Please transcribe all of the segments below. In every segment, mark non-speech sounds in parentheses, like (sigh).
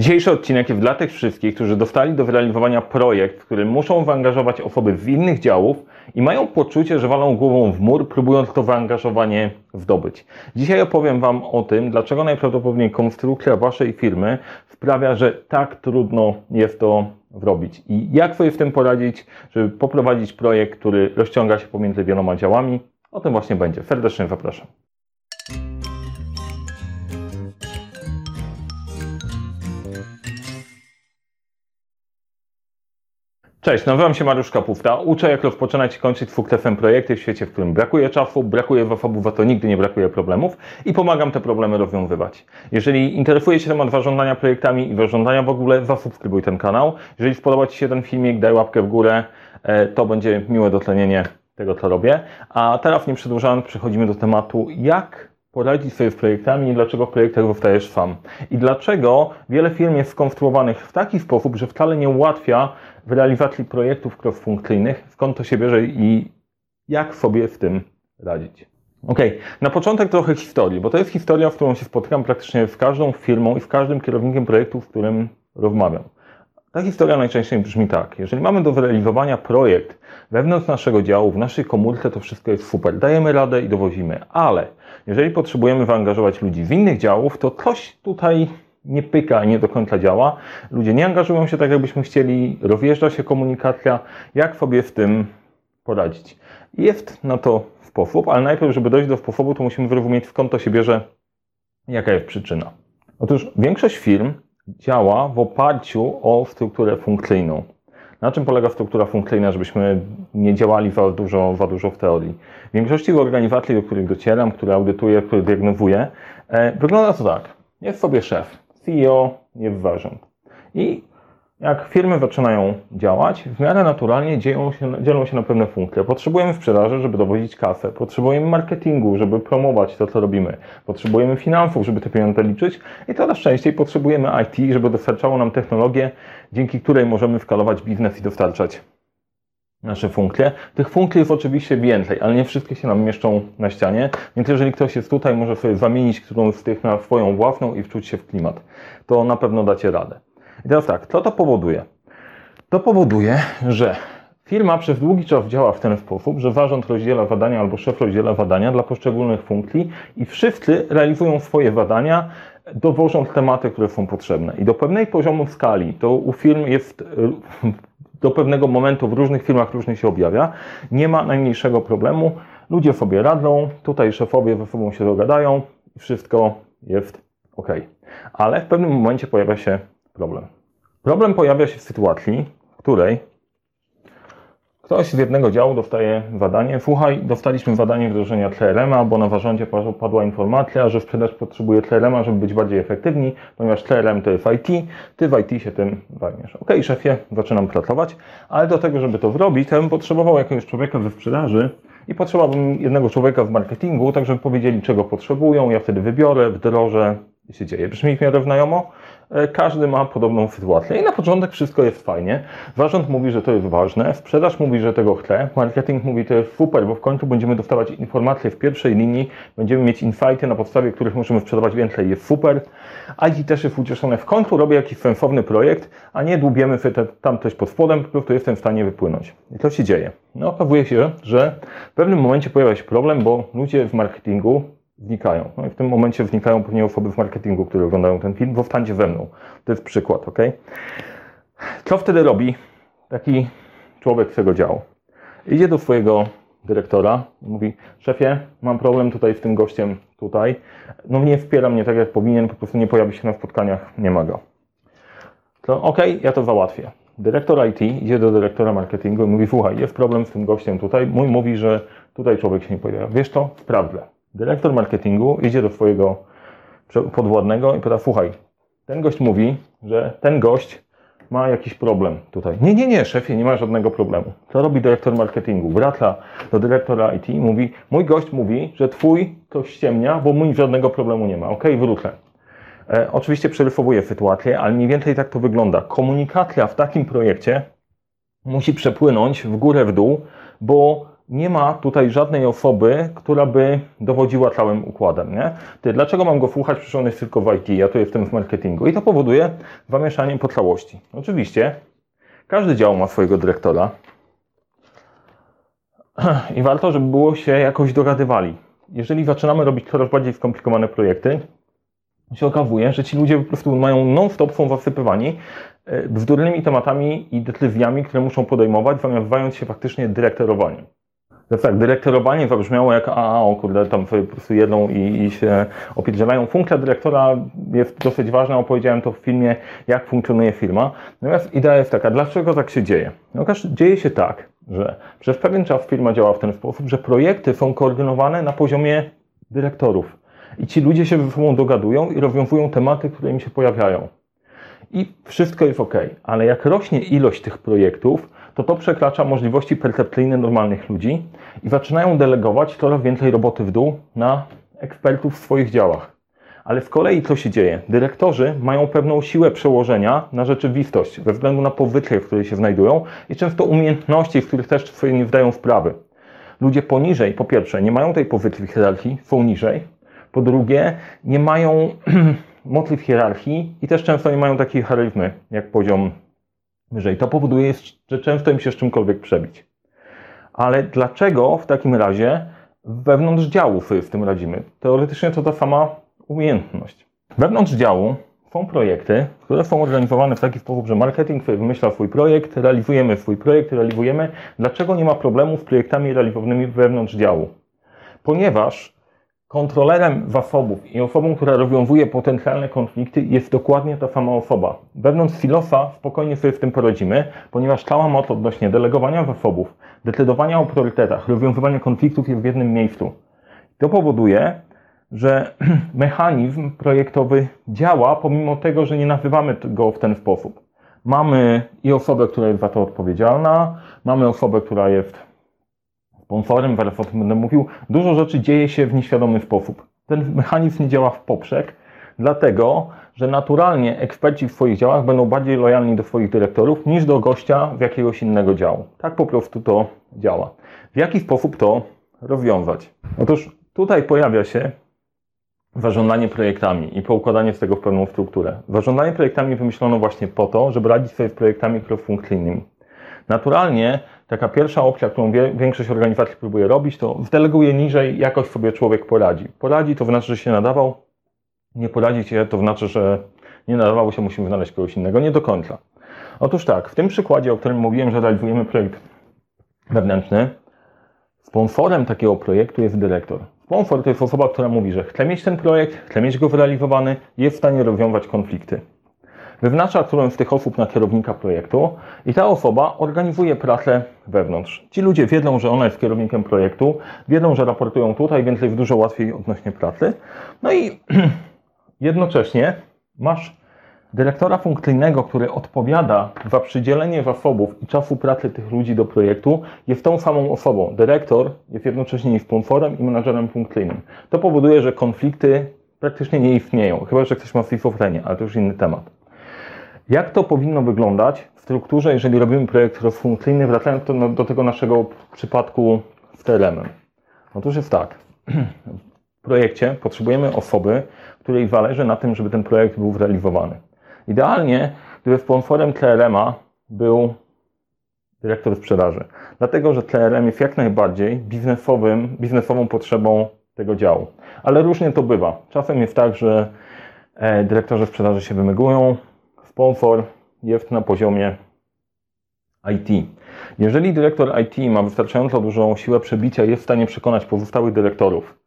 Dzisiejszy odcinek jest dla tych wszystkich, którzy dostali do wyrealizowania projekt, w którym muszą wyangażować osoby z innych działów i mają poczucie, że walą głową w mur, próbując to wyangażowanie zdobyć. Dzisiaj opowiem Wam o tym, dlaczego najprawdopodobniej konstrukcja Waszej firmy sprawia, że tak trudno jest to zrobić i jak sobie w tym poradzić, żeby poprowadzić projekt, który rozciąga się pomiędzy wieloma działami. O tym właśnie będzie. Serdecznie zapraszam. Cześć, nazywam się Mariusz Kapufta. Uczę, jak rozpoczynać i kończyć fuktefem projekty w świecie, w którym brakuje czasu, brakuje zasobów, a to nigdy nie brakuje problemów i pomagam te problemy rozwiązywać. Jeżeli interesuje się temat zarządzania projektami i zarządzania w ogóle, zasubskrybuj ten kanał. Jeżeli spodoba Ci się ten filmik, daj łapkę w górę, e, to będzie miłe dotlenienie tego, co robię. A teraz, nie przedłużając, przechodzimy do tematu, jak poradzić sobie z projektami i dlaczego w projektach zostajesz sam. I dlaczego wiele firm jest skonstruowanych w taki sposób, że wcale nie ułatwia w realizacji projektów cross-funkcyjnych, skąd to się bierze i jak sobie w tym radzić. Ok, na początek trochę historii, bo to jest historia, w którą się spotykam praktycznie z każdą firmą i z każdym kierownikiem projektu, z którym rozmawiam. Ta historia najczęściej brzmi tak. Jeżeli mamy do zrealizowania projekt wewnątrz naszego działu, w naszej komórce, to wszystko jest super. Dajemy radę i dowozimy. Ale jeżeli potrzebujemy zaangażować ludzi z innych działów, to coś tutaj nie pyka nie do końca działa. Ludzie nie angażują się tak, jakbyśmy chcieli, rozjeżdża się komunikacja. Jak sobie w tym poradzić? Jest na to sposób, ale najpierw, żeby dojść do sposobu, to musimy zrozumieć, skąd to się bierze, jaka jest przyczyna. Otóż większość firm działa w oparciu o strukturę funkcyjną. Na czym polega struktura funkcyjna, żebyśmy nie działali za dużo, za dużo w teorii? W większości organizacji, do których docieram, które audytuję, które diagnowuję, e, wygląda to tak. Jest sobie szef, CEO, jest zarząd. I jak firmy zaczynają działać, w miarę naturalnie dzieją się, dzielą się na pewne funkcje. Potrzebujemy sprzedaży, żeby dowozić kasę. Potrzebujemy marketingu, żeby promować to, co robimy. Potrzebujemy finansów, żeby te pieniądze liczyć. I coraz częściej potrzebujemy IT, żeby dostarczało nam technologię, dzięki której możemy skalować biznes i dostarczać nasze funkcje. Tych funkcji jest oczywiście więcej, ale nie wszystkie się nam mieszczą na ścianie, więc jeżeli ktoś jest tutaj, może sobie zamienić którąś z tych na swoją własną i wczuć się w klimat. To na pewno dacie radę. I teraz tak, co to powoduje? To powoduje, że firma przez długi czas działa w ten sposób, że zarząd rozdziela zadania albo szef rozdziela zadania dla poszczególnych funkcji i wszyscy realizują swoje zadania, dowożąc tematy, które są potrzebne. I do pewnej poziomu skali to u firm jest do pewnego momentu w różnych firmach różnie się objawia. Nie ma najmniejszego problemu. Ludzie sobie radzą, tutaj szefowie ze sobą się dogadają wszystko jest ok. Ale w pewnym momencie pojawia się problem. Problem pojawia się w sytuacji, w której ktoś z jednego działu dostaje zadanie, słuchaj, dostaliśmy zadanie wdrożenia CRM-a, bo na zarządzie padła informacja, że sprzedaż potrzebuje CRM-a, żeby być bardziej efektywni, ponieważ CRM to jest IT, ty w IT się tym zajmiesz. Ok, szefie, zaczynam pracować, ale do tego, żeby to zrobić, to bym potrzebował jakiegoś człowieka we sprzedaży i potrzebowałbym jednego człowieka w marketingu, tak żeby powiedzieli, czego potrzebują, ja wtedy wybiorę, wdrożę i się dzieje. Brzmi w miarę znajomo? E, każdy ma podobną sytuację i na początek wszystko jest fajnie. Zarząd mówi, że to jest ważne, sprzedaż mówi, że tego chce, marketing mówi, to jest super, bo w końcu będziemy dostawać informacje w pierwszej linii, będziemy mieć insighty, na podstawie których możemy sprzedawać więcej, jest super. IT też jest ucieszone, w końcu robię jakiś sensowny projekt, a nie dłubiemy sobie tam coś pod spodem, po prostu jestem w stanie wypłynąć. I co się dzieje? No okazuje się, że w pewnym momencie pojawia się problem, bo ludzie w marketingu wnikają. No i w tym momencie wnikają pewnie osoby w marketingu, które oglądają ten film, bo wstańcie ze mną. To jest przykład, ok? Co wtedy robi taki człowiek z tego działu? Idzie do swojego dyrektora i mówi, szefie, mam problem tutaj z tym gościem tutaj, no nie wspiera mnie tak jak powinien, po prostu nie pojawi się na spotkaniach, nie ma go. To ok, ja to załatwię. Dyrektor IT idzie do dyrektora marketingu i mówi, słuchaj, jest problem z tym gościem tutaj, mój mówi, że tutaj człowiek się nie pojawia. Wiesz to? Sprawdzę. Dyrektor marketingu idzie do swojego podwładnego i pyta, słuchaj, ten gość mówi, że ten gość ma jakiś problem tutaj. Nie, nie, nie, szefie, nie ma żadnego problemu. Co robi dyrektor marketingu? Wraca do dyrektora IT i mówi, mój gość mówi, że twój to ściemnia, bo mój żadnego problemu nie ma. Ok, wrócę. E, oczywiście przerysowuję sytuację, ale mniej więcej tak to wygląda. Komunikacja w takim projekcie musi przepłynąć w górę, w dół, bo nie ma tutaj żadnej osoby, która by dowodziła całym układem. Nie? Ty, dlaczego mam go słuchać, przecież on jest tylko w IT, ja tu jestem w marketingu. I to powoduje zamieszanie po całości. Oczywiście każdy dział ma swojego dyrektora (clears throat) i warto, żeby było się jakoś dogadywali. Jeżeli zaczynamy robić coraz bardziej skomplikowane projekty, się okazuje, że ci ludzie po prostu mają non-stop, są zasypywani e, bzdurnymi tematami i decyzjami, które muszą podejmować, zamiast się faktycznie dyrektorowaniem. Tak, dyrektorowanie zabrzmiało jak a, o kurde, tam po prostu jedną i, i się opierdzielają. Funkcja dyrektora jest dosyć ważna, opowiedziałem to w filmie, jak funkcjonuje firma. Natomiast idea jest taka, dlaczego tak się dzieje? No, dzieje się tak, że przez pewien czas firma działa w ten sposób, że projekty są koordynowane na poziomie dyrektorów. I ci ludzie się ze sobą dogadują i rozwiązują tematy, które im się pojawiają. I wszystko jest ok, ale jak rośnie ilość tych projektów, to to przekracza możliwości percepcyjne normalnych ludzi i zaczynają delegować coraz więcej roboty w dół na ekspertów w swoich działach. Ale z kolei co się dzieje? Dyrektorzy mają pewną siłę przełożenia na rzeczywistość ze względu na powytry, w której się znajdują i często umiejętności, w których też swoje nie wdają wprawy. Ludzie poniżej, po pierwsze, nie mają tej powytry w hierarchii, są niżej. Po drugie, nie mają (clears throat) mocy w hierarchii i też często nie mają takiej charyzmy jak poziom wyżej. To powoduje, że często im się z czymkolwiek przebić. Ale dlaczego w takim razie wewnątrz działu w tym radzimy? Teoretycznie to ta sama umiejętność. Wewnątrz działu są projekty, które są organizowane w taki sposób, że marketing wymyśla swój projekt, realizujemy swój projekt, realizujemy. Dlaczego nie ma problemu z projektami realizowanymi wewnątrz działu? Ponieważ Kontrolerem zasobów i osobą, która rozwiązuje potencjalne konflikty jest dokładnie ta sama osoba. Wewnątrz silosa spokojnie sobie w tym poradzimy, ponieważ cała moc odnośnie delegowania zasobów, decydowania o priorytetach, rozwiązywania konfliktów jest w jednym miejscu. To powoduje, że (clears throat) mechanizm projektowy działa, pomimo tego, że nie nazywamy go w ten sposób. Mamy i osobę, która jest za to odpowiedzialna, mamy osobę, która jest sponsorem, zaraz o tym będę mówił, dużo rzeczy dzieje się w nieświadomy sposób. Ten mechanizm nie działa w poprzek, dlatego, że naturalnie eksperci w swoich działach będą bardziej lojalni do swoich dyrektorów niż do gościa w jakiegoś innego działu. Tak po prostu to działa. W jaki sposób to rozwiązać? Otóż tutaj pojawia się zarządzanie projektami i poukładanie z tego w pewną strukturę. Zarządzanie projektami wymyślono właśnie po to, żeby radzić sobie z projektami cross-funkcyjnymi. Naturalnie taka pierwsza opcja, którą większość organizacji próbuje robić, to zdeleguje niżej, jakoś sobie człowiek poradzi. Poradzi to znaczy, że się nadawał, nie poradzi się to znaczy, że nie nadawało się, musimy znaleźć kogoś innego. Nie do końca. Otóż tak, w tym przykładzie, o którym mówiłem, że realizujemy projekt wewnętrzny, sponsorem takiego projektu jest dyrektor. Sponsor to jest osoba, która mówi, że chce mieć ten projekt, chce mieć go zrealizowany, jest w stanie rozwiązać konflikty wyznacza którąś z tych osób na kierownika projektu i ta osoba organizuje pracę wewnątrz. Ci ludzie wiedzą, że ona jest kierownikiem projektu, wiedzą, że raportują tutaj, więc jest dużo łatwiej odnośnie pracy. No i (clears throat) jednocześnie masz dyrektora funkcyjnego, który odpowiada za przydzielenie zasobów i czasu pracy tych ludzi do projektu, jest tą samą osobą. Dyrektor jest jednocześnie i sponsorem, i menadżerem funkcyjnym. To powoduje, że konflikty praktycznie nie istnieją, chyba że ktoś ma schizofrenię, ale to już inny temat. Jak to powinno wyglądać w strukturze, jeżeli robimy projekt rozfunkcyjny, wracając do, do tego naszego przypadku z TLM-em? Otóż jest tak. W projekcie potrzebujemy osoby, której zależy na tym, żeby ten projekt był zrealizowany. Idealnie, gdyby sponsorem TLM-a był dyrektor sprzedaży. Dlatego, że TLM jest jak najbardziej biznesowym, biznesową potrzebą tego działu. Ale różnie to bywa. Czasem jest tak, że e, dyrektorzy sprzedaży się wymygują, sponsor jest na poziomie IT. Jeżeli dyrektor IT ma wystarczająco dużą siłę przebicia jest w stanie przekonać pozostałych dyrektorów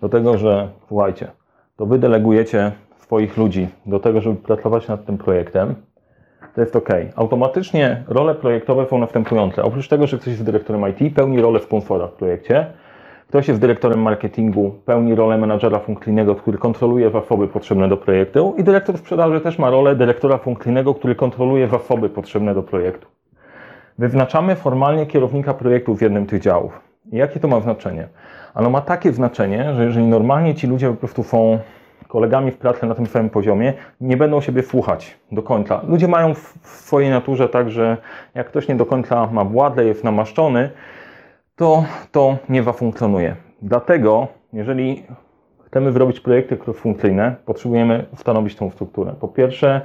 do tego, że słuchajcie, to wy delegujecie swoich ludzi do tego, żeby pracować nad tym projektem, to jest OK. Automatycznie role projektowe są następujące. Oprócz tego, że ktoś jest dyrektorem IT, pełni rolę sponsora w projekcie, Ktoś jest dyrektorem marketingu, pełni rolę menadżera funkcyjnego, który kontroluje zasoby potrzebne do projektu i dyrektor sprzedaży też ma rolę dyrektora funkcyjnego, który kontroluje zasoby potrzebne do projektu. Wyznaczamy formalnie kierownika projektu w jednym tych działów. Jakie to ma znaczenie? Ano ma takie znaczenie, że jeżeli normalnie ci ludzie po prostu są kolegami w pracy na tym samym poziomie, nie będą siebie słuchać do końca. Ludzie mają w swojej naturze tak, że jak ktoś nie do końca ma władzę, jest namaszczony, to to nie zafunkcjonuje. Dlatego, jeżeli chcemy zrobić projekty cross-funkcyjne, potrzebujemy ustanowić tą strukturę. Po pierwsze,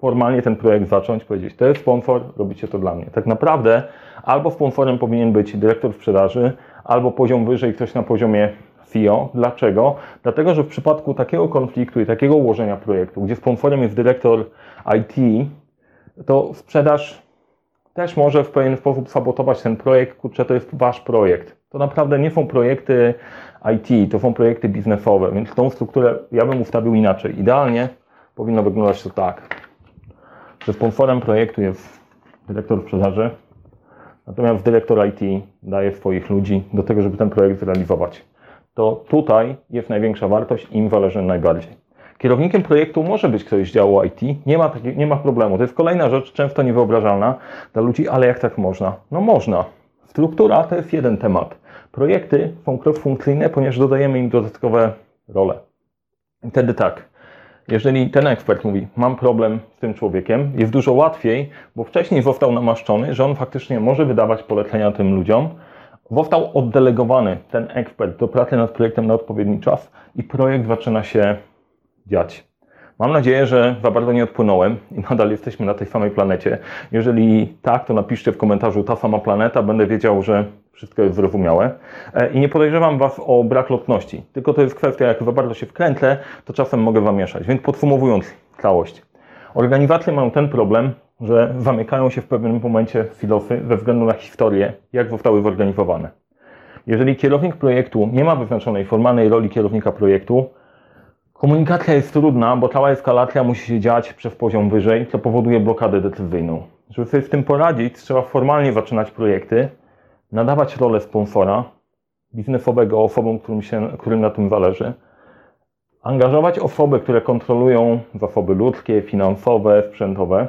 formalnie ten projekt zacząć, powiedzieć, to jest sponsor, robicie to dla mnie. Tak naprawdę albo sponsorem powinien być dyrektor sprzedaży, albo poziom wyżej ktoś na poziomie CEO. Dlaczego? Dlatego, że w przypadku takiego konfliktu i takiego ułożenia projektu, gdzie sponsorem jest dyrektor IT, to sprzedaż też może w pewien sposób sabotować ten projekt. Kurczę, to jest wasz projekt. To naprawdę nie są projekty IT, to są projekty biznesowe, więc tą strukturę ja bym ustawił inaczej. Idealnie powinno wyglądać to tak, że sponsorem projektu jest dyrektor sprzedaży, natomiast dyrektor IT daje swoich ludzi do tego, żeby ten projekt zrealizować. To tutaj jest największa wartość i im zależy najbardziej. Kierownikiem projektu może być ktoś z działu IT, nie ma, taki, nie ma problemu. To jest kolejna rzecz, często niewyobrażalna dla ludzi, ale jak tak można? No można. Struktura to jest jeden temat. Projekty są cross-funkcyjne, ponieważ dodajemy im dodatkowe role. Wtedy tak, jeżeli ten ekspert mówi, mam problem z tym człowiekiem, jest dużo łatwiej, bo wcześniej został namaszczony, że on faktycznie może wydawać polecenia tym ludziom, został oddelegowany ten ekspert do pracy nad projektem na odpowiedni czas i projekt zaczyna się dziać. Mam nadzieję, że za bardzo nie odpłynąłem i nadal jesteśmy na tej samej planecie. Jeżeli tak, to napiszcie w komentarzu ta sama planeta, będę wiedział, że wszystko jest zrozumiałe. E, I nie podejrzewam Was o brak lotności, tylko to jest kwestia, jak za bardzo się wkręcę, to czasem mogę Wam mieszać. Więc podsumowując całość. Organizacje mają ten problem, że zamykają się w pewnym momencie silosy ze względu na historię, jak zostały zorganizowane. Jeżeli kierownik projektu nie ma wyznaczonej formalnej roli kierownika projektu, Komunikacja jest trudna, bo cała eskalacja musi się dziać przez poziom wyżej, co powoduje blokadę decyzyjną. Żeby sobie z tym poradzić, trzeba formalnie zaczynać projekty, nadawać rolę sponsora biznesowego osobom, którym, się, którym na tym zależy, angażować osoby, które kontrolują zasoby ludzkie, finansowe, sprzętowe,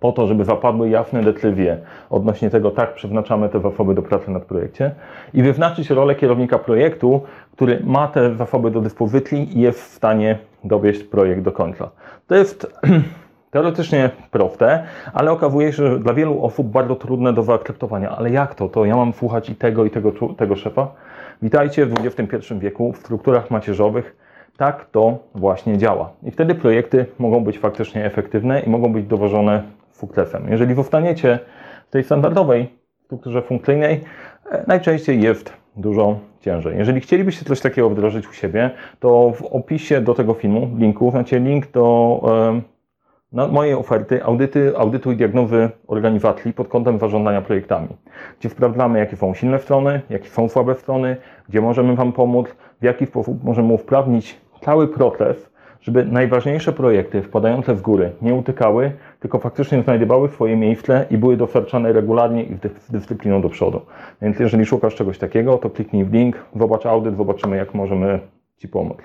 po to, żeby zapadły jasne decyzje odnośnie tego, tak przeznaczamy te zasoby do pracy nad projekcie i wyznaczyć rolę kierownika projektu, który ma te zasoby do dyspozycji i jest w stanie dowieść projekt do końca. To jest (clears throat) teoretycznie proste, ale okazuje się, że dla wielu osób bardzo trudne do zaakceptowania. Ale jak to? To ja mam słuchać i tego, i tego, tego szefa? Witajcie w XXI wieku w strukturach macierzowych. Tak to właśnie działa. I wtedy projekty mogą być faktycznie efektywne i mogą być dowożone sukcesem. Jeżeli zostaniecie w tej standardowej strukturze funkcyjnej, e, najczęściej jest dużo ciężej. Jeżeli chcielibyście coś takiego wdrożyć u siebie, to w opisie do tego filmu, linku, znacie link do e, mojej oferty audyty, audytu i diagnozy organizacji pod kątem zarządzania projektami, gdzie sprawdzamy, jakie są silne strony, jakie są słabe strony, gdzie możemy Wam pomóc, w jaki sposób możemy usprawnić cały proces, żeby najważniejsze projekty wpadające w góry nie utykały, tylko faktycznie znajdowały swoje miejsce i były dostarczane regularnie i z dyscypliną do przodu. Więc jeżeli szukasz czegoś takiego, to kliknij w link, zobacz audyt, zobaczymy jak możemy Ci pomóc.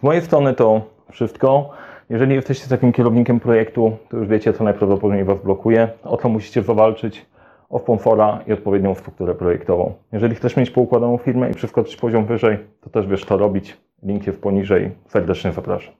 Z mojej strony to wszystko. Jeżeli jesteście takim kierownikiem projektu, to już wiecie, co najprawdopodobniej Was blokuje, o co musicie zawalczyć, o sponsora i odpowiednią strukturę projektową. Jeżeli chcesz mieć poukładaną firmę i przeskoczyć poziom wyżej, to też wiesz, co robić. Link jest poniżej. Serdecznie zapraszam.